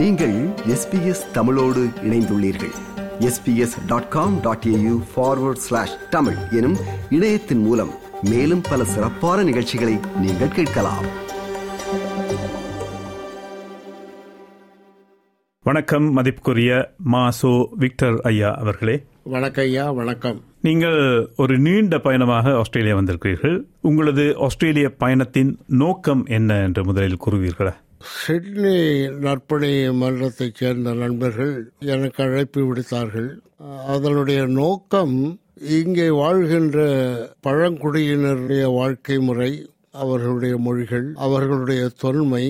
நீங்கள் எஸ்பிஎஸ் தமிழோடு இணைந்துள்ளீர்கள். SBS dot com dot AU forward slash Tamil எனும் இணையத்தின் மூலம் மேலும் பல சிறப்பான நிகழ்ச்சிகளை நீங்கள் கேட்கலாம். வணக்கம் மதிப்புக்குரிய மாசோ விக்டர் ஐயா அவர்களே. வணக்கம் ஐயா வணக்கம். நீங்கள் ஒரு நீண்ட பயணமாக ஆஸ்திரேலியா வந்திருக்கிறீர்கள். உங்களது ஆஸ்திரேலிய பயணத்தின் நோக்கம் என்ன என்று முதலில் கூறுவீர்களா? சிட்னி நற்பணி மன்றத்தைச் சேர்ந்த நண்பர்கள் எனக்கு அழைப்பு விடுத்தார்கள். அதனுடைய நோக்கம் இங்கே வாழ்கின்ற பழங்குடியினருடைய வாழ்க்கை முறை அவர்களுடைய மொழிகள் அவர்களுடைய தொன்மை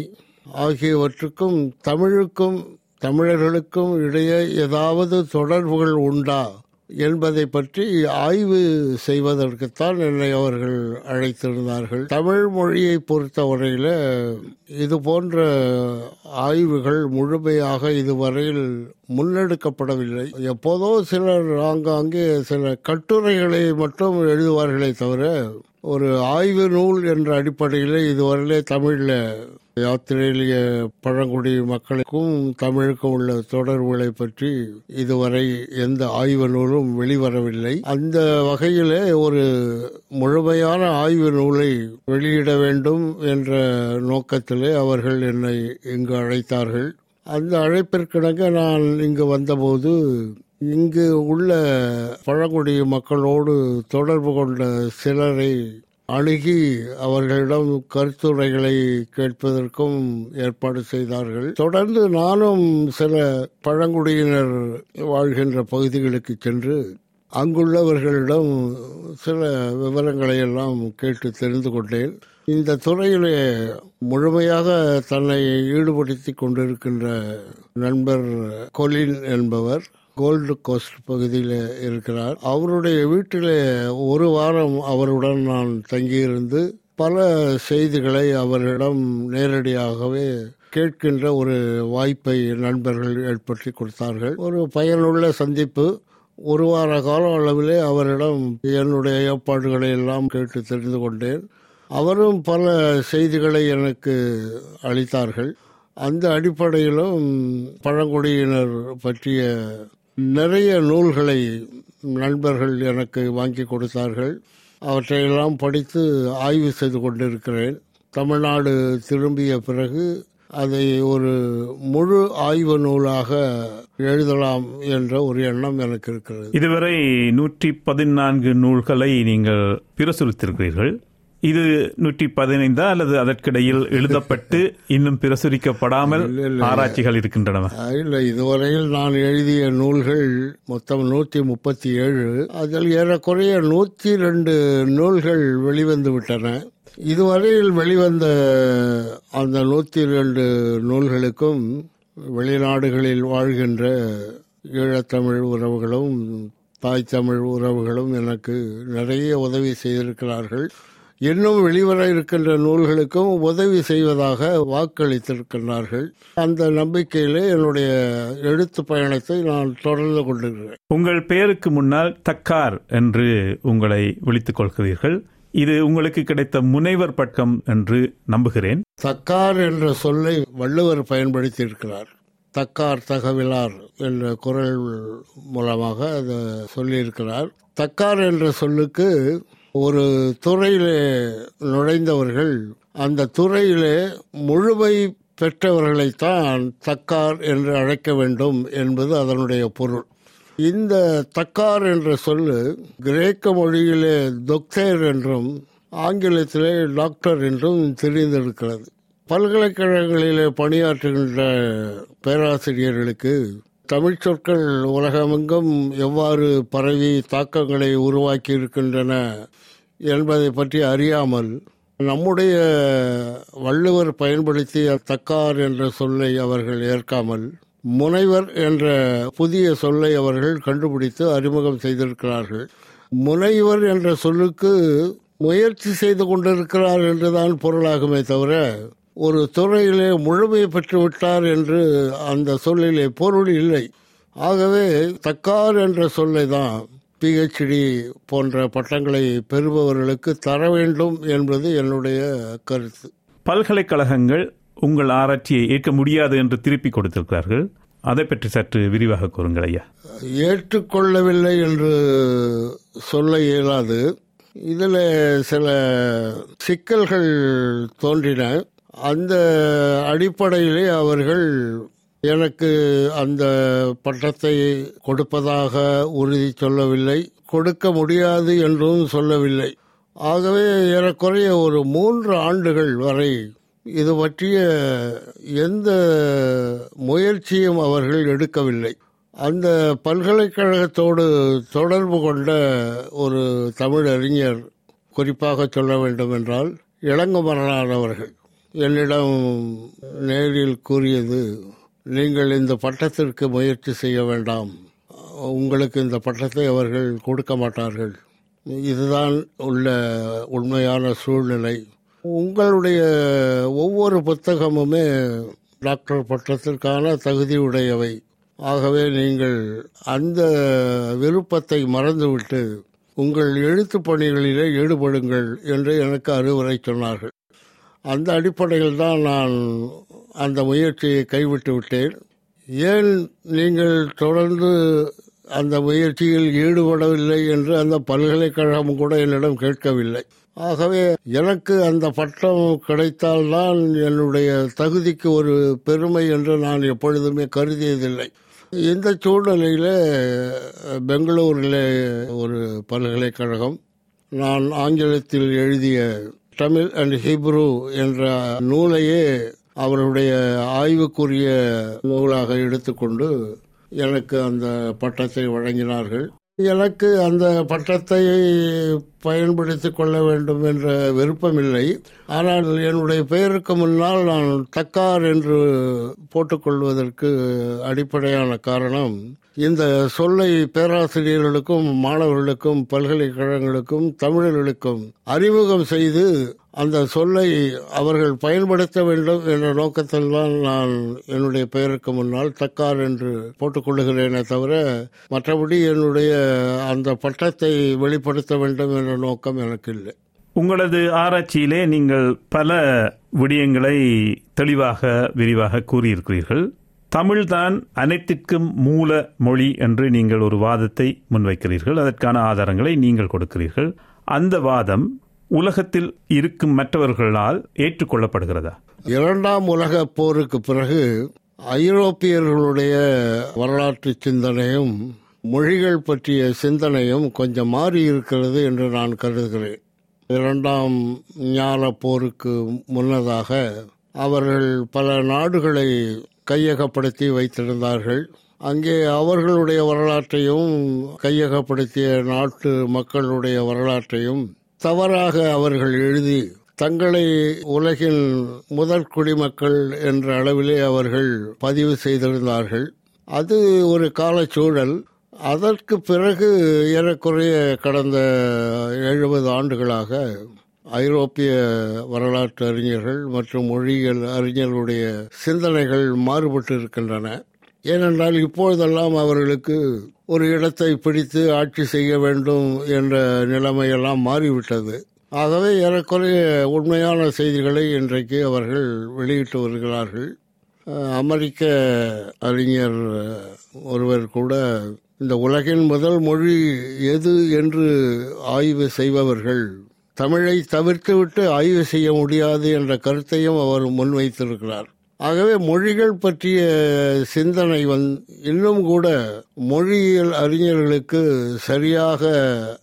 ஆகியவற்றுக்கும் தமிழுக்கும் தமிழர்களுக்கும் இடையே ஏதாவது தொடர்புகள் உண்டா? என்பதை பற்றி ஆய்வு செய்வதற்குத்தான் என்னை அவர்கள் அழைத்திருந்தார்கள். தமிழ் மொழியை பொறுத்தவரையில் இது போன்ற ஆய்வுகள் முழுமையாக இதுவரையில் முன்னெடுக்கப்படவில்லை. எப்போதோ சிலர் ஆங்காங்கே சில கட்டுரைகளை மட்டும் எழுதுவார்களே தவிர ஒரு ஆய்வு நூல் என்ற அடிப்படையில் இதுவரையிலே தமிழில் ஆஸ்திரேலிய பழங்குடி மக்களுக்கும் தமிழுக்கும் உள்ள தொடர்புகளை பற்றி இதுவரை எந்த ஆய்வு நூலும் வெளிவரவில்லை. அந்த வகையிலே ஒரு முழுமையான ஆய்வு நூலை வெளியிட வேண்டும் என்ற நோக்கத்திலே அவர்கள் என்னை இங்கு அழைத்தார்கள். அந்த அழைப்பிற்கிணங்க நான் இங்கு வந்தபோது இங்கு உள்ள பழங்குடி மக்களோடு தொடர்பு கொண்ட சிலரை அணுகி அவர்களிடம் கருத்துரைகளை கேட்பதற்கும் ஏற்பாடு செய்தார்கள். தொடர்ந்து நானும் சில பழங்குடியினர் வாழ்கின்ற பகுதிகளுக்கு சென்று அங்குள்ளவர்களிடம் சில விவரங்களை எல்லாம் கேட்டு தெரிந்து கொண்டேன். இந்த துறையிலே முழுமையாக தன்னை ஈடுபடுத்தி கொண்டிருக்கின்ற நண்பர் கொலின் என்பவர் கோல்டு கோஸ்ட் பகுதியில் இருக்கிறார். அவருடைய வீட்டில் ஒரு வாரம் அவருடன் நான் தங்கியிருந்து பல செய்திகளை அவரிடம் நேரடியாகவே கேட்கின்ற ஒரு வாய்ப்பை நண்பர்கள் ஏற்படுத்தி கொடுத்தார்கள். ஒரு பயனுள்ள சந்திப்பு. ஒரு வார கால அளவிலே அவரிடம் என்னுடைய ஏற்பாடுகளை எல்லாம் கேட்டு தெரிந்து கொண்டேன். அவரும் பல செய்திகளை எனக்கு அளித்தார்கள். அந்த அடிப்படையிலும் பழங்குடியினர் பற்றிய நிறைய நூல்களை நண்பர்கள் எனக்கு வாங்கி கொடுத்தார்கள். அவற்றையெல்லாம் படித்து ஆய்வு செய்து கொண்டிருக்கிறேன். தமிழ்நாடு திரும்பிய பிறகு அதை ஒரு முழு ஆய்வு நூலாக எழுதலாம் என்ற ஒரு எண்ணம் எனக்கு இருக்கிறது. இதுவரை நூற்றி பதினான்கு நூல்களை நீங்கள் பிரசுரித்திருக்கிறீர்கள். இது நூற்றி பதினைந்தா அல்லது அதற்கிடையில் எழுதப்பட்டு இன்னும் பிரசுரிக்கப்படாமல் ஆராய்ச்சிகள் இருக்கின்றன இல்லை இதுவரையில் நான் எழுதிய நூல்கள் மொத்தம் நூற்றி முப்பத்தி ஏழு அதில் ஏறக்குறைய நூற்றி ரெண்டு நூல்கள் வெளிவந்து விட்டன. இதுவரையில் வெளிவந்த அந்த நூற்றி ரெண்டு நூல்களுக்கும் வெளிநாடுகளில் வாழ்கின்ற ஈழத்தமிழ் உறவுகளும் தாய் தமிழ் உறவுகளும் எனக்கு நிறைய உதவி செய்திருக்கிறார்கள். இன்னும் வெளிவர இருக்கின்ற நூல்களுக்கும் உதவி செய்வதாக வாக்களித்திருக்கிறார்கள் அந்த நம்பிக்கையிலே என்னுடைய எழுத்து பயணத்தை நான் தொடர்ந்து கொண்டிருக்கிறேன். உங்கள் பெயருக்கு முன்னால் தக்கார் என்று உங்களை விழித்துக் கொள்கிறீர்கள். இது உங்களுக்கு கிடைத்த முனைவர் பட்டம் என்று நம்புகிறேன். தக்கார் என்ற சொல்லை வள்ளுவர் பயன்படுத்தி இருக்கிறார் தக்கார் தகவிலார் என்ற குரல் மூலமாக அதை சொல்லியிருக்கிறார். தக்கார் என்ற சொல்லுக்கு ஒரு துறையிலே நுழைந்தவர்கள் அந்த துறையிலே முழுமை பெற்றவர்களைத்தான் தக்கார் என்று அழைக்க வேண்டும் என்பது அதனுடைய பொருள். இந்த தக்கார் என்ற சொல்லு கிரேக்க மொழியிலே தொக்தேர் என்றும் ஆங்கிலத்திலே டாக்டர் என்றும் தெரிந்திருக்கிறது. பல்கலைக்கழகங்களிலே பணியாற்றுகின்ற பேராசிரியர்களுக்கு தமிழ் சொற்கள் உலகமெங்கும் எவ்வாறு பரவி தாக்கங்களை உருவாக்கி இருக்கின்றன என்பதை பற்றி அறியாமல் நம்முடைய வள்ளுவர் பயன்படுத்திய தக்கார் என்ற சொல்லை அவர்கள் ஏற்காமல் முனைவர் என்ற புதிய சொல்லை அவர்கள் கண்டுபிடித்து அறிமுகம் செய்திருக்கிறார்கள். முனைவர் என்ற சொல்லுக்கு முயற்சி செய்து கொண்டிருக்கிறார் என்றுதான் பொருளாகுமே தவிர ஒரு துறையிலே முழுமை பெற்று விட்டார் என்று அந்த சொல்லிலே பொருள் இல்லை. ஆகவே தக்கார் என்ற சொல்லை தான் பிஹெச்டி போன்ற பட்டங்களை பெறுபவர்களுக்கு தர வேண்டும் என்பது என்னுடைய கருத்து. பல்கலைக்கழகங்கள் உங்கள் ஆராய்ச்சியை ஏற்க முடியாது என்று திருப்பி கொடுத்திருக்கிறார்கள். அதை பற்றி சற்று விரிவாக கூறுங்கள் ஐயா. ஏற்றுக்கொள்ளவில்லை என்று சொல்ல இயலாது. இதில் சில சிக்கல்கள் தோன்றின. அந்த அடிப்படையிலே அவர்கள் எனக்கு அந்த பட்டத்தை கொடுப்பதாக உறுதி சொல்லவில்லை. கொடுக்க முடியாது என்றும் சொல்லவில்லை. ஆகவே ஏறக்குறைய ஒரு மூன்று ஆண்டுகள் வரை இது பற்றிய எந்த முயற்சியும் அவர்கள் எடுக்கவில்லை. அந்த பல்கலைக்கழகத்தோடு தொடர்பு கொண்ட ஒரு தமிழறிஞர் குறிப்பாக சொல்ல வேண்டும் என்றால் இளங்குமரனார் அவர்கள் என்னிடம் நேரில் கூறியது நீங்கள் இந்த பட்டத்திற்கு முயற்சி செய்ய வேண்டாம். உங்களுக்கு இந்த பட்டத்தை அவர்கள் கொடுக்க மாட்டார்கள். இதுதான் உள்ள உண்மையான சூழ்நிலை. உங்களுடைய ஒவ்வொரு புத்தகமுமே டாக்டர் பட்டத்திற்கான தகுதியுடையவை. ஆகவே நீங்கள் அந்த விருப்பத்தை மறந்துவிட்டு உங்கள் எழுத்து பணிகளிலே ஈடுபடுங்கள் என்று எனக்கு அறிவுரை சொன்னார்கள். அந்த அடிப்படையில் தான் நான் அந்த முயற்சியை கைவிட்டு விட்டேன். ஏன் நீங்கள் தொடர்ந்து அந்த முயற்சியில் ஈடுபடவில்லை என்று அந்த பல்கலைக்கழகம் கூட என்னிடம் கேட்கவில்லை. ஆகவே எனக்கு அந்த பட்டம் கிடைத்தால்தான் என்னுடைய தகுதிக்கு ஒரு பெருமை என்று நான் எப்பொழுதுமே கருதியதில்லை. இந்த சூழ்நிலையில் பெங்களூரில் ஒரு பல்கலைக்கழகம் நான் ஆங்கிலத்தில் எழுதிய தமிழ் அண்ட் ஹிப்ரு என்ற நூலையே அவருடைய ஆய்வுக்குரிய நூலாக எடுத்துக்கொண்டு எனக்கு அந்த பட்டத்தை வழங்கினார்கள். எனக்கு அந்த பட்டத்தை பயன்படுத்திக் கொள்ள வேண்டும் என்ற விருப்பமில்லை. ஆனால் என்னுடைய பெயருக்கு முன்னால் நான் தக்கார் என்று போட்டுக்கொள்வதற்கு அடிப்படையான காரணம் இந்த சொல்லை பேராசிரியர்களுக்கும் மாணவர்களுக்கும் பல்கலைக்கழகங்களுக்கும் தமிழர்களுக்கும் அறிமுகம் செய்து அந்த சொல்லை அவர்கள் பயன்படுத்த வேண்டும் என்ற நோக்கத்தில் தான் நான் என்னுடைய பெயருக்கு முன்னால் தக்கார் என்று போட்டுக்கொள்ளுகிறேனே தவிர மற்றபடி என்னுடைய அந்த பட்டத்தை வெளிப்படுத்த வேண்டும் என்ற நோக்கம் எனக்கு இல்லை. உங்களது ஆராய்ச்சியிலே நீங்கள் பல விடயங்களை தெளிவாக விரிவாக கூறியிருக்கிறீர்கள். தமிழ்தான் அனைத்திற்கும் மூல மொழி என்று நீங்கள் ஒரு வாதத்தை முன்வைக்கிறீர்கள். அதற்கான ஆதாரங்களை நீங்கள் கொடுக்கிறீர்கள். அந்த வாதம் உலகத்தில் இருக்கும் மற்றவர்களால் ஏற்றுக்கொள்ளப்படுகிறதா? இரண்டாம் உலக போருக்கு பிறகு ஐரோப்பியர்களுடைய வரலாற்று சிந்தனையும் மொழிகள் பற்றிய சிந்தனையும் கொஞ்சம் மாறி இருக்கிறது என்று நான் கருதுகிறேன். இரண்டாம் ஞான போருக்கு முன்னதாக அவர்கள் பல நாடுகளை கையகப்படுத்தி வைத்திருந்தார்கள். அங்கே அவர்களுடைய வரலாற்றையும் கையகப்படுத்திய நாட்டு மக்களுடைய வரலாற்றையும் தவறாக அவர்கள் எழுதி தங்களை உலகின் முதற் குடிமக்கள் என்ற அளவிலே அவர்கள் பதிவு செய்திருந்தார்கள். அது ஒரு காலச்சூழல். அதற்கு பிறகு ஏறக்குறைய கடந்த எழுபது ஆண்டுகளாக ஐரோப்பிய வரலாற்று அறிஞர்கள் மற்றும் மொழியியல் அறிஞர்களுடைய சிந்தனைகள் மாறுபட்டு இருக்கின்றன ஏனென்றால் இப்பொழுதெல்லாம் அவர்களுக்கு ஒரு இடத்தை பிடித்து ஆட்சி செய்ய வேண்டும் என்ற நிலைமையெல்லாம் மாறிவிட்டது. ஆகவே ஏறக்குறைய உண்மையான செய்திகளை இன்றைக்கு அவர்கள் வெளியிட்டு வருகிறார்கள். அமெரிக்க அறிஞர் ஒருவர் கூட இந்த உலகின் முதல் மொழி எது? என்று ஆய்வு செய்பவர்கள் தமிழை தவிர்த்துவிட்டு ஆய்வு செய்ய முடியாது என்ற கருத்தையும் அவர் முன்வைத்திருக்கிறார். ஆகவே மொழிகள் பற்றிய சிந்தனை வந் இன்னும் கூட மொழியியல் அறிஞர்களுக்கு சரியாக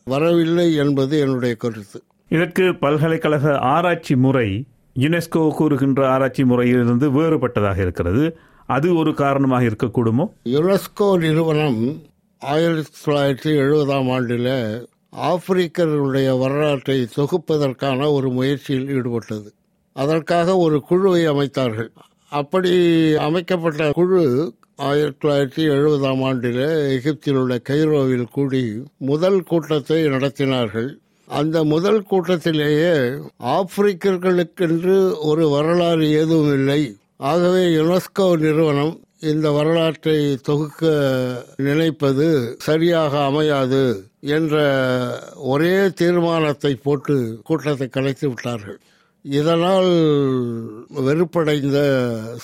வரவில்லை என்பது என்னுடைய கருத்து. இதற்கு பல்கலைக்கழக ஆராய்ச்சி முறை யுனெஸ்கோ கூறுகின்ற ஆராய்ச்சி முறையிலிருந்து வேறுபட்டதாக இருக்கிறது. அது ஒரு காரணமாக இருக்கக்கூடுமோ? யுனெஸ்கோ நிறுவனம் ஆயிரத்தி தொள்ளாயிரத்தி எழுபதாம் ஆண்டில் ஆப்பிரிக்கர்களுடைய வரலாற்றை தொகுப்பதற்கான ஒரு முயற்சியில் ஈடுபட்டது. அதற்காக ஒரு குழுவை அமைத்தார்கள். அப்படி அமைக்கப்பட்ட குழு ஆயிரத்தி தொள்ளாயிரத்தி எழுபதாம் ஆண்டில் எகிப்தில் உள்ள கைரோவில் கூடி முதல் கூட்டத்தை நடத்தினார்கள். அந்த முதல் கூட்டத்திலேயே ஆப்பிரிக்கர்களுக்கென்று ஒரு வரலாறு ஏதும் இல்லை. ஆகவே யுனெஸ்கோ நிறுவனம் இந்த வரலாற்றை தொகுக்க நினைப்பது சரியாக அமையாது என்ற ஒரே தீர்மானத்தை போட்டு கூட்டத்தை கலைத்து விட்டார்கள். இதனால் வெறுப்படைந்த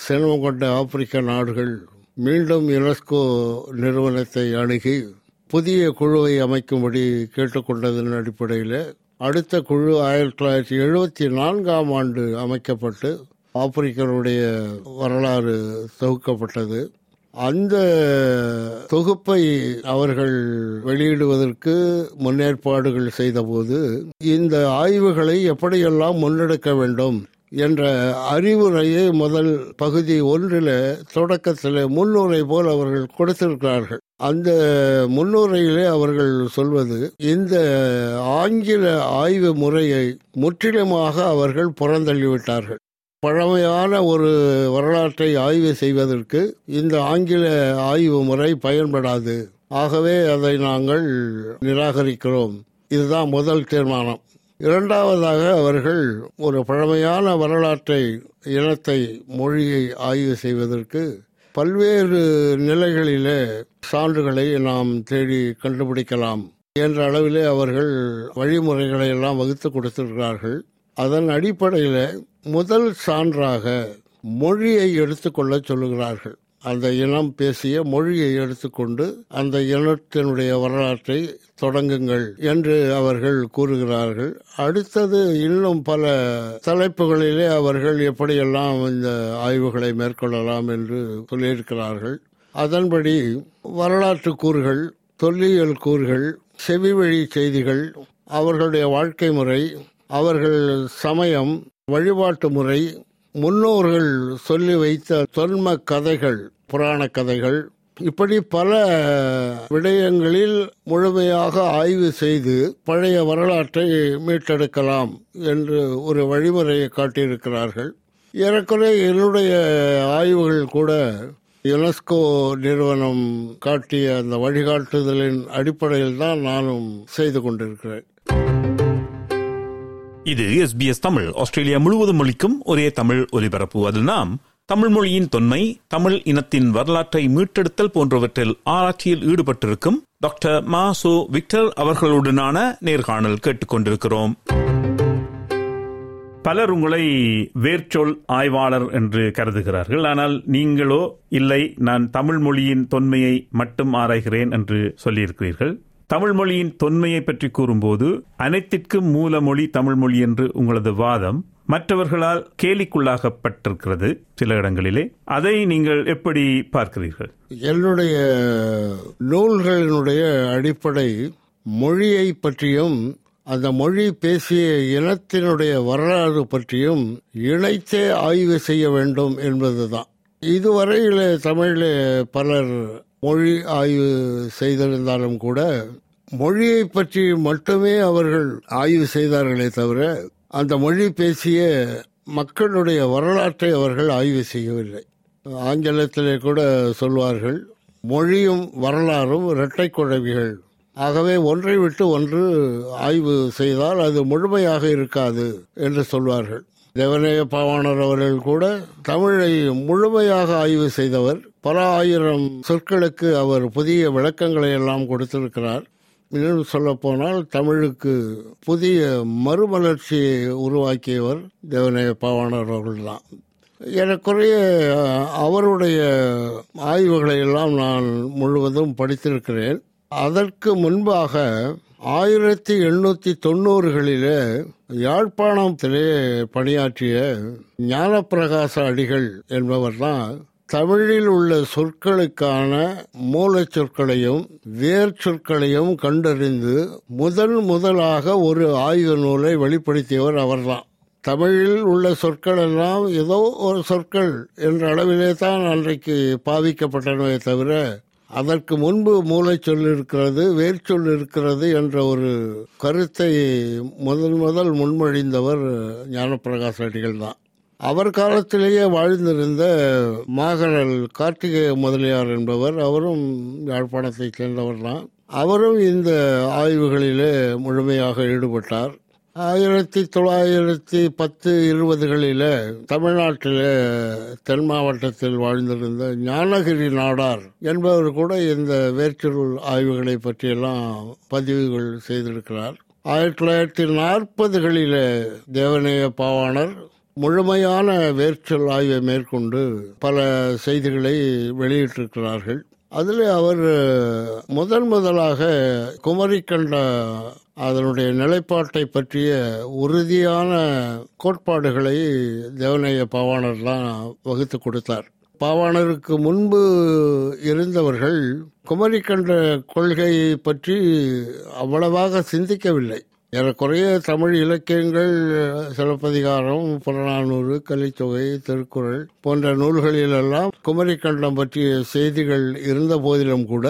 செல்வம் கொண்ட ஆப்பிரிக்க நாடுகள் மீண்டும் யுனெஸ்கோ நிறுவனத்தை அணுகி புதிய குழுவை அமைக்கும்படி கேட்டுக்கொண்டதன் அடிப்படையில் அடுத்த குழு ஆயிரத்தி தொள்ளாயிரத்தி எழுபத்தி நான்காம் ஆண்டு அமைக்கப்பட்டு ஆப்பிரிக்கனுடைய வரலாறு தொகுக்கப்பட்டது. அந்த தொகுப்பை அவர்கள் வெளியிடுவதற்கு முன்னேற்பாடுகள் செய்தபோது இந்த ஆய்வுகளை எப்படியெல்லாம் முன்னெடுக்க வேண்டும் என்ற அறிவுரையை முதல் பகுதி ஒன்றில் தொடக்கத்தில் முன்னுரை போல் அவர்கள் கொடுத்திருக்கிறார்கள். அந்த முன்னுரையிலே அவர்கள் சொல்வது இந்த ஆங்கில ஆய்வு முறையை முற்றிலுமாக அவர்கள் புறந்தள்ளிவிட்டார்கள். பழமையான ஒரு வரலாற்றை ஆய்வு செய்வதற்கு இந்த ஆங்கில ஆய்வு முறை பயன்படாது. ஆகவே அதை நாங்கள் நிராகரிக்கிறோம். இதுதான் முதல் தீர்மானம். இரண்டாவதாக அவர்கள் ஒரு பழமையான வரலாற்றை இனத்தை மொழியை ஆய்வு செய்வதற்கு பல்வேறு நிலைகளிலே சான்றுகளை நாம் தேடி கண்டுபிடிக்கலாம் என்ற அளவிலே அவர்கள் வழிமுறைகளை எல்லாம் வகுத்து கொடுத்திருக்கிறார்கள். அதன் அடிப்படையில் முதல் சான்றாக மொழியை எடுத்துக்கொள்ள சொல்லுகிறார்கள். அந்த இனம் பேசிய மொழியை எடுத்துக்கொண்டு அந்த இனத்தினுடைய வரலாற்றை தொடங்குங்கள் என்று அவர்கள் கூறுகிறார்கள். அடுத்தது இன்னும் பல தலைப்புகளிலே அவர்கள் எப்படியெல்லாம் இந்த ஆய்வுகளை மேற்கொள்ளலாம் என்று சொல்லியிருக்கிறார்கள். அதன்படி வரலாற்று கூறுகள் தொல்லியல் கூறுகள் செவிவழி செய்திகள் அவர்களுடைய வாழ்க்கை முறை அவர்கள் சமயம் வழிபாட்டு முறை முன்னோர்கள் சொல்லி வைத்த தொன்ம கதைகள் புராண கதைகள் இப்படி பல விடயங்களில் முழுமையாக ஆய்வு செய்து பழைய வரலாற்றை மீட்டெடுக்கலாம் என்று ஒரு வழிமுறையை காட்டியிருக்கிறார்கள். ஏறக்குறைய என்னுடைய ஆய்வுகள் கூட யுனெஸ்கோ நிறுவனம் காட்டிய அந்த வழிகாட்டுதலின் அடிப்படையில் தான் நானும் செய்து கொண்டிருக்கிறேன். இது எஸ்பிஎஸ் தமிழ். ஆஸ்திரேலியா முழுவதும் ஒழிக்கும் ஒரே தமிழ் ஒலிபரப்பு. அதில் நாம் தமிழ் மொழியின் தொன்மை தமிழ் இனத்தின் வரலாற்றை மீட்டெடுத்தல் போன்றவற்றில் ஆராய்ச்சியில் ஈடுபட்டிருக்கும் டாக்டர் மா சோ விக்டர் அவர்களுடனான நேர்காணல் கேட்டுக்கொண்டிருக்கிறோம். பலர் உங்களை வேர்ச்சொல் ஆய்வாளர் என்று கருதுகிறார்கள். ஆனால் நீங்களோ இல்லை நான் தமிழ் மொழியின் தொன்மையை மட்டும் ஆராய்கிறேன் என்று சொல்லியிருக்கிறீர்கள். தமிழ் மொழியின் தொன்மையை பற்றி கூறும்போது அனைத்திற்கும் மூல மொழி தமிழ் மொழி என்று உங்களது வாதம் மற்றவர்களால் கேலிக்குள்ளாகப்பட்டிருக்கிறது சில இடங்களிலே. அதை நீங்கள் எப்படி பார்க்கிறீர்கள்? என்னுடைய நூல்களினுடைய அடிப்படை மொழியை பற்றியும் அந்த மொழி பேசிய இனத்தினுடைய வரலாறு பற்றியும் இணைத்தே ஆய்வு செய்ய வேண்டும் என்பதுதான். இதுவரையில் தமிழில் பலர் மொழி ஆய்வு செய்திருந்தாலும் கூட மொழியை பற்றி மட்டுமே அவர்கள் ஆய்வு செய்தார்களே தவிர அந்த மொழி பேசிய மக்களுடைய வரலாற்றை அவர்கள் ஆய்வு செய்யவில்லை. ஆங்கிலத்திலே கூட சொல்வார்கள் மொழியும் வரலாறும் இரட்டை குழவிகள் ஆகவே ஒன்றை விட்டு ஒன்று ஆய்வு செய்தால் அது முழுமையாக இருக்காது என்று சொல்வார்கள். தேவநேய பாவாணர் அவர்கள் கூட தமிழை முழுமையாக ஆய்வு செய்தவர். பல ஆயிரம் சொற்களுக்கு அவர் புதிய விளக்கங்களை எல்லாம் கொடுத்திருக்கிறார். இன்னும் சொல்லப்போனால் தமிழுக்கு புதிய மறுமலர்ச்சியை உருவாக்கியவர் தேவநேய பாவாணர் அவர்கள்தான். எனக்குரிய அவருடைய ஆய்வுகளை எல்லாம் நான் முழுவதும் படித்திருக்கிறேன். அதற்கு முன்பாக ஆயிரத்தி எண்ணூத்தி தொண்ணூறுகளிலே யாழ்ப்பாணத்திலே பணியாற்றிய ஞானப்பிரகாச அடிகள் என்பவர் தான் தமிழில் உள்ள சொற்களுக்கான மூலச் சொற்களையும் வேர் சொற்களையும் கண்டறிந்து முதன் முதலாக ஒரு ஆய்வு நூலை வெளிப்படுத்தியவர் அவர்தான். தமிழில் உள்ள சொற்கள் எல்லாம் ஏதோ ஒரு சொற்கள் என்ற அளவிலே தான் அன்றைக்கு பாவிக்கப்பட்டனவே தவிர அதற்கு முன்பு மூளைச்சொல் இருக்கிறது வேர்ச்சொல் இருக்கிறது என்ற ஒரு கருத்தை முதன் முதல் முன்மொழிந்தவர் ஞானப்பிரகாச அடிகள் தான் அவர் காலத்திலேயே வாழ்ந்திருந்த மாகரல் கார்த்திகேய முதலியார் என்பவர் அவரும் யாழ்ப்பாணத்தைச் சேர்ந்தவர் தான் அவரும் இந்த ஆய்வுகளிலே முழுமையாக ஈடுபட்டார். ஆயிரத்தி தொள்ளாயிரத்தி பத்து இருபதுகளில் தமிழ்நாட்டில் தென் மாவட்டத்தில் வாழ்ந்திருந்த ஞானகிரி நாடார் என்பவர் கூட இந்த வேற்றுருள் ஆய்வுகளை பற்றியெல்லாம் பதிவுகள் செய்திருக்கிறார். ஆயிரத்தி தொள்ளாயிரத்தி நாற்பதுகளில் தேவநேய பாவாணர் முழுமையான வேர்ச்சொல் ஆய்வை மேற்கொண்டு பல செய்திகளை வெளியிட்டிருக்கிறார்கள். அதில் அவர் முதன் முதலாக குமரிக்கண்ட அதனுடைய நிலைப்பாட்டை பற்றிய உறுதியான கோட்பாடுகளை தேவனைய பாவாணர் தான் வகுத்து கொடுத்தார். பாவாணருக்கு முன்பு இருந்தவர்கள் குமரிக்கண்ட கொள்கையை பற்றி அவ்வளவாக சிந்திக்கவில்லை. ஏறக்குறைய தமிழ் இலக்கியங்கள் சிலப்பதிகாரம் புறநானூறு கலித்தொகை திருக்குறள் போன்ற நூல்களிலெல்லாம் குமரிக்கண்டம் பற்றிய செய்திகள் இருந்த போதிலும் கூட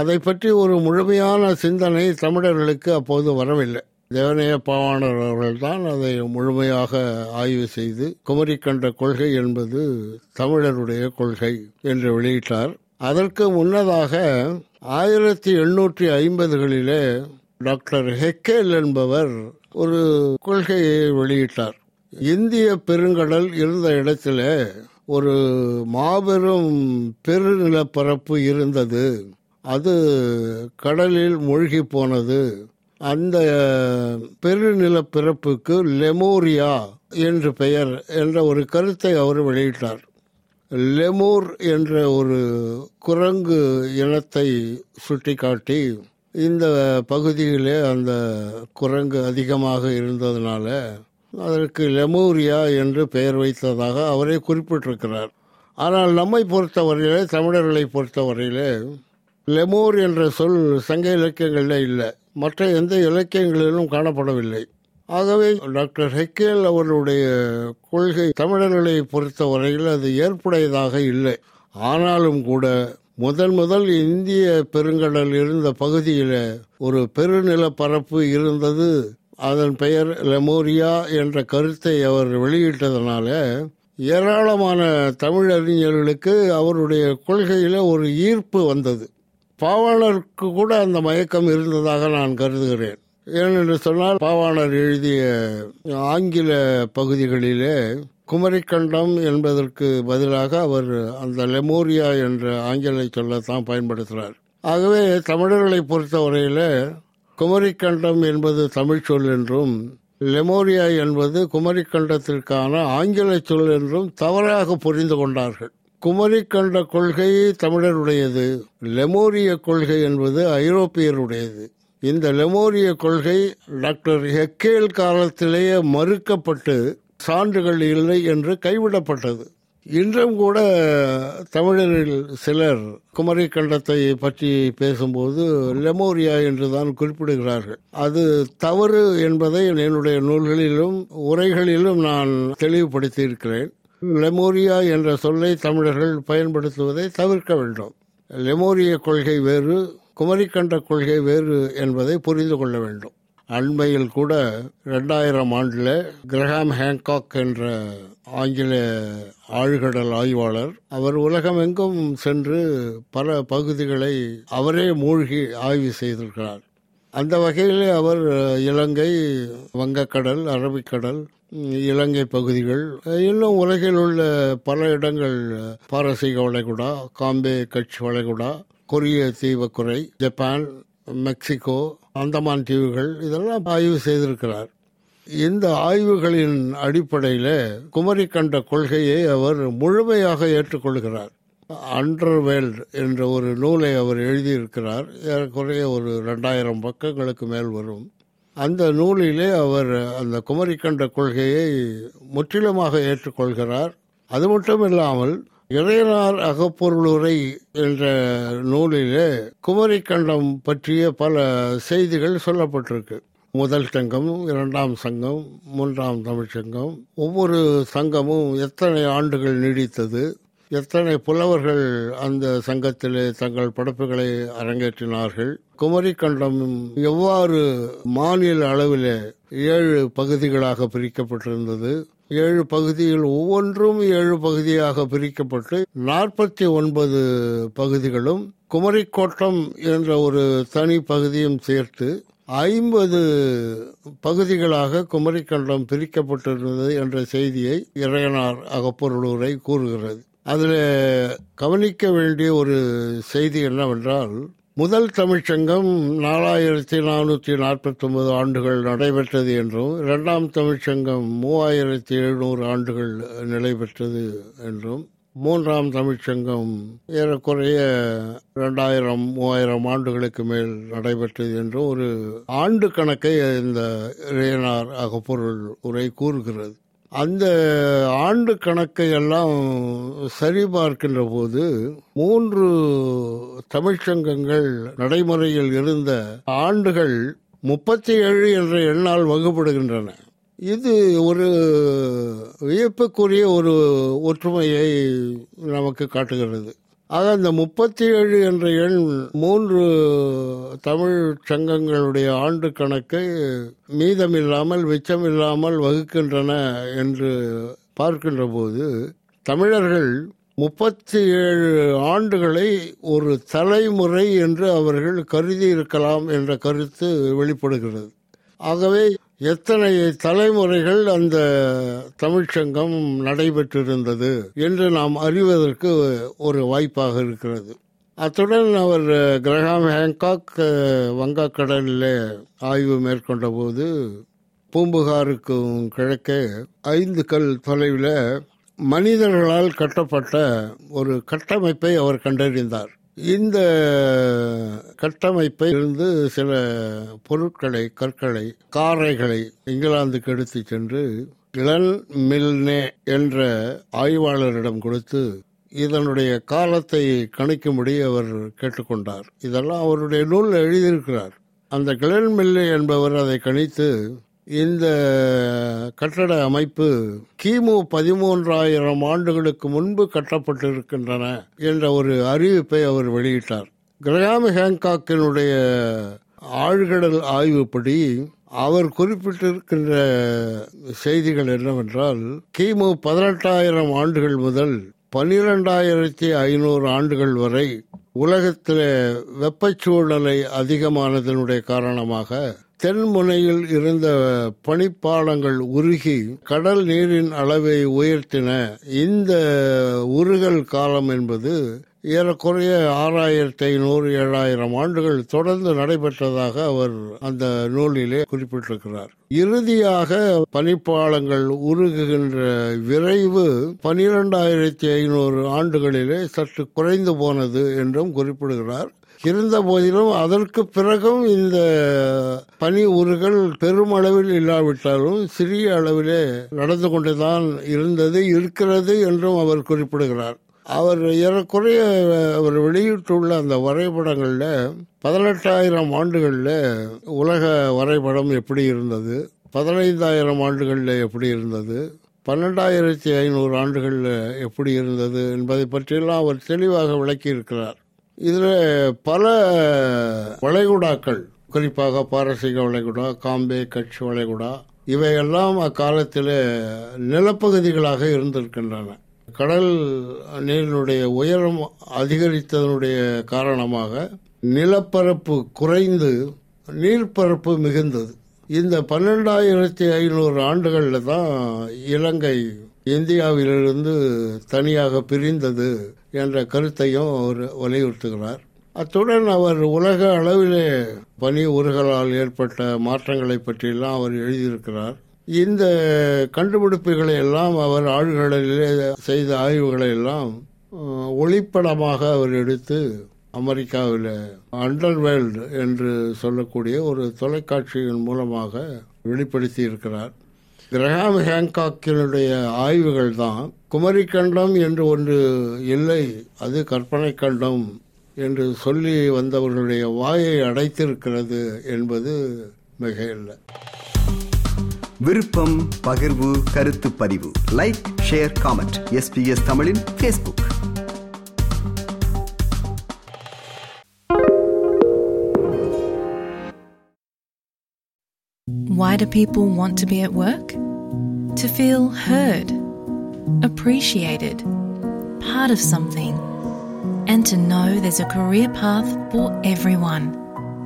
அதை பற்றி ஒரு முழுமையான சிந்தனை தமிழர்களுக்கு அப்போது வரவில்லை. தேவனைய பாவாணர் அவர்கள்தான் அதை முழுமையாக ஆய்வு செய்து குமரிக்கண்ட கொள்கை என்பது தமிழருடைய கொள்கை என்று வெளியிட்டார். அதற்கு முன்னதாக ஆயிரத்தி எண்ணூற்றி ஐம்பதுகளிலே டாக்டர் ஹெக்கேல் என்பவர் ஒரு கொள்கையை வெளியிட்டார். இந்திய பெருங்கடல் இருந்த இடத்துல ஒரு மாபெரும் பெருநிலப்பரப்பு இருந்தது. அது கடலில் மூழ்கி போனது. அந்த பெருநிலப்பிறப்புக்கு லெமோரியா என்று பெயர் என்ற ஒரு கருத்தை அவர் வெளியிட்டார். லெமோர் என்ற ஒரு குரங்கு இனத்தை சுட்டிக்காட்டி இந்த பகுதியிலே அந்த குரங்கு அதிகமாக இருந்ததுனால அதற்கு லெமூரியா என்று பெயர் வைத்ததாக அவரே குறிப்பிட்டிருக்கிறார். ஆனால் நம்மை பொறுத்தவரையிலே தமிழர்களை பொறுத்தவரையிலே லெமூர் என்ற சொல் சங்க இலக்கியங்களில் இல்லை. மற்ற எந்த இலக்கியங்களிலும் காணப்படவில்லை. ஆகவே டாக்டர் ஹெக்கேல் அவருடைய கொள்கை தமிழர்களை பொறுத்தவரையில் அது ஏற்புடையதாக இல்லை. ஆனாலும் கூட முதன் முதல் இந்திய பெருங்கடல் இருந்த பகுதியில் ஒரு பெருநிலப்பரப்பு இருந்தது. அதன் பெயர் லெமோரியா என்ற கருத்தை அவர் வெளியிட்டதனால ஏராளமான தமிழறிஞர்களுக்கு அவருடைய கொள்கையில் ஒரு ஈர்ப்பு வந்தது. பாவாணருக்கு கூட அந்த மயக்கம் இருந்ததாக நான் கருதுகிறேன். ஏனென்று சொன்னால் பாவாணர் எழுதிய ஆங்கில பகுதிகளிலே குமரிக்கண்டம் என்பதற்கு பதிலாக அவர் அந்த லெமோரியா என்ற ஆங்கில சொல்லத்தான் பயன்படுத்துகிறார். ஆகவே தமிழர்களை பொறுத்தவரையில் குமரிக்கண்டம் என்பது தமிழ் சொல் என்றும் லெமோரியா என்பது குமரிக்கண்டத்திற்கான ஆங்கில சொல் என்றும் தவறாக புரிந்து கொண்டார்கள். குமரிக்கண்ட கொள்கை தமிழருடையது லெமோரிய கொள்கை என்பது ஐரோப்பியருடையது. இந்த லெமோரிய கொள்கை டாக்டர் ஹெக்கேல் காலத்திலேயே மறுக்கப்பட்டு சான்றுகள் இல்லை என்று கைவிடப்பட்டது. இன்றும் கூட தமிழரில் சிலர் குமரி கண்டத்தை பற்றி பேசும்போது லெமோரியா என்றுதான் குறிப்பிடுகிறார்கள். அது தவறு என்பதை என்னுடைய நூல்களிலும் உரைகளிலும் நான் தெளிவுபடுத்தி இருக்கிறேன் லெமோரியா என்ற சொல்லை தமிழர்கள் பயன்படுத்துவதை தவிர்க்க வேண்டும். லெமோரிய கொள்கை வேறு குமரிக்கண்ட கொள்கை வேறு என்பதை புரிந்து கொள்ள வேண்டும். அண்மையில் கூட ரெண்டாயிரம் ஆண்டில் கிரஹாம் ஹேங்காக் என்ற ஆங்கில ஆழ்கடல் ஆய்வாளர் அவர் உலகம் எங்கும் சென்று பல பகுதிகளை அவரே மூழ்கி ஆய்வு செய்திருக்கிறார். அந்த வகையில் அவர் இலங்கை வங்கக்கடல் அரபிக்கடல் இலங்கை பகுதிகள் இன்னும் உலகில் உள்ள பல இடங்கள் பாரசீக வளைகுடா காம்பே கட்சி வளைகுடா கொரிய தீவக்குறை ஜப்பான் மெக்சிகோ அந்தமான் தீவுகள் இதெல்லாம் ஆய்வு செய்திருக்கிறார். இந்த ஆய்வுகளின் அடிப்படையில் குமரி கண்ட கொள்கையை அவர் முழுமையாக ஏற்றுக்கொள்கிறார். அண்டர்வேல்ட் என்ற ஒரு நூலை அவர் எழுதியிருக்கிறார். ஏறக்குறைய ஒரு ரெண்டாயிரம் பக்கங்களுக்கு மேல் வரும். அந்த நூலிலே அவர் அந்த குமரி கண்ட கொள்கையை முற்றிலுமாக ஏற்றுக்கொள்கிறார். அது மட்டும் இல்லாமல் இறையனார் அகப்பொருளுரை என்ற நூலிலே குமரி கண்டம் பற்றிய பல செய்திகள் சொல்லப்பட்டிருக்கு. முதல் சங்கம் இரண்டாம் சங்கம் மூன்றாம் தமிழ்ச்சங்கம் ஒவ்வொரு சங்கமும் எத்தனை ஆண்டுகள் நீடித்தது? எத்தனை புலவர்கள் அந்த சங்கத்திலே தங்கள் படைப்புகளை அரங்கேற்றினார்கள்? குமரி கண்டம் எவ்வாறு மாநில அளவில் ஏழு பகுதிகளாக பிரிக்கப்பட்டிருந்தது? ஏழு பகுதியில் ஒவ்வொன்றும் ஏழு பகுதியாக பிரிக்கப்பட்டு நாற்பத்தி ஒன்பது பகுதிகளும் குமரிக்கோட்டம் என்ற ஒரு தனி பகுதியும் சேர்த்து ஐம்பது பகுதிகளாக குமரிக்கண்டம் பிரிக்கப்பட்டிருந்தது என்ற செய்தியை இறையனார் அகப்பொருளுரை கூறுகிறது. அதில் கவனிக்க வேண்டிய ஒரு செய்தி என்னவென்றால் முதல் தமிழ்ச்சங்கம் நாலாயிரத்தி நானூற்றி நாற்பத்தி ஒன்பது ஆண்டுகள் நடைபெற்றது என்றும் இரண்டாம் தமிழ்ச்சங்கம் மூவாயிரத்தி எழுநூறு ஆண்டுகள் நிலை பெற்றது என்றும் மூன்றாம் தமிழ்ச்சங்கம் ஏறக்குறைய இரண்டாயிரம் மூவாயிரம் ஆண்டுகளுக்கு மேல் நடைபெற்றது என்றும் ஒரு ஆண்டு கணக்கை இந்த இறையனார் அகப்பொருள் உரை கூறுகிறது. அந்த ஆண்டு கணக்கை எல்லாம் சரிபார்க்கின்ற போது மூன்று தமிழ்ச்சங்கங்கள் நடைமுறையில் இருந்த ஆண்டுகள் முப்பத்தி ஏழு என்ற எண்ணால் வகுப்படுகின்றன. இது ஒரு வியப்புக்குரிய ஒரு ஒற்றுமையை நமக்கு காட்டுகிறது. ஆக அந்த முப்பத்தி ஏழு என்ற எண் மூன்று தமிழ் சங்கங்களுடைய ஆண்டு கணக்கை மீதமில்லாமல் மிச்சமில்லாமல் வகுக்கின்றன என்று பார்க்கின்ற போது தமிழர்கள் முப்பத்தி ஏழு ஆண்டுகளை ஒரு தலைமுறை என்று அவர்கள் கருதி இருக்கலாம் என்ற கருத்து வெளிப்படுகிறது. ஆகவே எத்தனை தலைமுறைகள் அந்த தமிழ்ச்சங்கம் நடைபெற்றிருந்தது என்று நாம் அறிவதற்கு ஒரு வாய்ப்பாக இருக்கிறது. அத்துடன் அவர் கிரகாம் ஹேங்காக் வங்கக்கடலில் ஆய்வு மேற்கொண்ட போது பூம்புகாருக்கும் கிழக்கே ஐந்து கல் தொலைவில் மனிதர்களால் கட்டப்பட்ட ஒரு கட்டமைப்பை அவர் கண்டறிந்தார். இந்த கட்டமைப்பை இருந்து சில பொருட்களை கற்களை காரைகளை இங்கிலாந்துக்கு எடுத்து சென்று இளன் மில்னே என்ற ஆய்வாளரிடம் கொடுத்து இதனுடைய காலத்தை கணிக்கும்படி அவர் கேட்டுக்கொண்டார். இதெல்லாம் அவருடைய நூல் எழுதியிருக்கிறார். அந்த கிளன் மில்லே என்பவர் அதை கணித்து இந்த கட்டட அமைப்பு கிமு பதிமூன்றாயிரம் ஆண்டுகளுக்கு முன்பு கட்டப்பட்டிருக்கின்றன என்ற ஒரு அறிவிப்பை அவர் வெளியிட்டார். கிரகாம ஹேங்காக்கினுடைய ஆழ்கடல் ஆய்வுப்படி அவர் குறிப்பிட்டிருக்கின்ற செய்திகள் என்னவென்றால் கிமு பதினெட்டாயிரம் ஆண்டுகள் முதல் பனிரெண்டாயிரத்தி ஐநூறு ஆண்டுகள் வரை உலகத்தில் வெப்பச்சூழலை அதிகமானதனுடைய காரணமாக தென்முனையில் இருந்த பனிப்பாலங்கள் உருகி கடல் நீரின் அளவை உயர்த்தின இந்த உருகல் காலம் என்பது ஏறக்குறைய ஆறாயிரத்தி ஐநூறு ஏழாயிரம் ஆண்டுகள் தொடர்ந்து நடைபெற்றதாக அவர் அந்த நூலிலே குறிப்பிட்டிருக்கிறார். இறுதியாக பனிப்பாலங்கள் உருகுகின்ற விரைவு பனிரெண்டாயிரத்தி ஐநூறு ஆண்டுகளிலே சற்று குறைந்து போனது என்றும் குறிப்பிடுகிறார். இருந்த போதிலும் அதற்கு பிறகும் இந்த பனி உருகள் பெருமளவில் இல்லாவிட்டாலும் சிறிய அளவிலே நடந்து கொண்டுதான் இருந்தது இருக்கிறது என்றும் அவர் குறிப்பிடுகிறார். அவர் ஏறக்குறைய அவர் வெளியிட்டுள்ள அந்த வரைபடங்களில் பதினெட்டாயிரம் ஆண்டுகளில் உலக வரைபடம் எப்படி இருந்தது? பதினைந்தாயிரம் ஆண்டுகளில் எப்படி இருந்தது? பன்னெண்டாயிரத்தி ஐநூறு ஆண்டுகளில் எப்படி இருந்தது என்பதை பற்றியெல்லாம் அவர் தெளிவாக விளக்கியிருக்கிறார். இதில் பல வளைகுடாக்கள் குறிப்பாக பாரசீக வளைகுடா காம்பே கட்சி வளைகுடா இவையெல்லாம் அக்காலத்தில் நிலப்பகுதிகளாக இருந்திருக்கின்றன. கடல் நீரினுடைய உயரம் அதிகரித்ததனுடைய காரணமாக நிலப்பரப்பு குறைந்து நீர்ப்பரப்பு மிகுந்தது. இந்த பன்னெண்டாயிரத்தி ஐநூறு ஆண்டுகளில் தான் இலங்கை இந்தியாவிலிருந்து தனியாக பிரிந்தது என்ற கருத்தையும் அவர் வலியுறுத்துகிறார். அத்துடன் அவர் உலக அளவிலே பனி உருகலால் ஏற்பட்ட மாற்றங்களை பற்றியெல்லாம் அவர் எழுதியிருக்கிறார். இந்த கண்டுபிடிப்புகளை எல்லாம் அவர் ஆழ்கடலிலே செய்த ஆய்வுகளை எல்லாம் ஒளிப்படமாக அவர் எடுத்து அமெரிக்காவில் அண்டர்வேல்டு என்று சொல்லக்கூடிய ஒரு தொலைக்காட்சியின் மூலமாக வெளிப்படுத்தி இருக்கிறார் கிரஹாம் ஹேங்காக்கினுடைய ஆய்வுகள் தான் குமரி கண்டம் என்று ஒன்று இல்லை அது கற்பனை கண்டம் என்று சொல்லி வந்தவர்களுடைய வாயை அடைத்திருக்கிறது என்பது மிக இல்லை விருப்பம் பகிர்வு கருத்து பதிவு லைக் ஷேர் காமெண்ட் எஸ்பிஎஸ் தமிழின் Facebook Why do people want to be at work? To feel heard, appreciated, part of something, and to know there's a career path for everyone.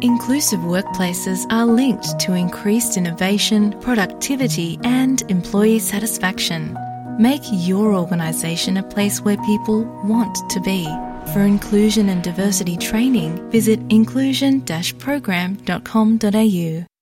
Inclusive workplaces are linked to increased innovation, productivity, and employee satisfaction. Make your organisation a place where people want to be. For inclusion and diversity training, visit inclusion-program.com.au.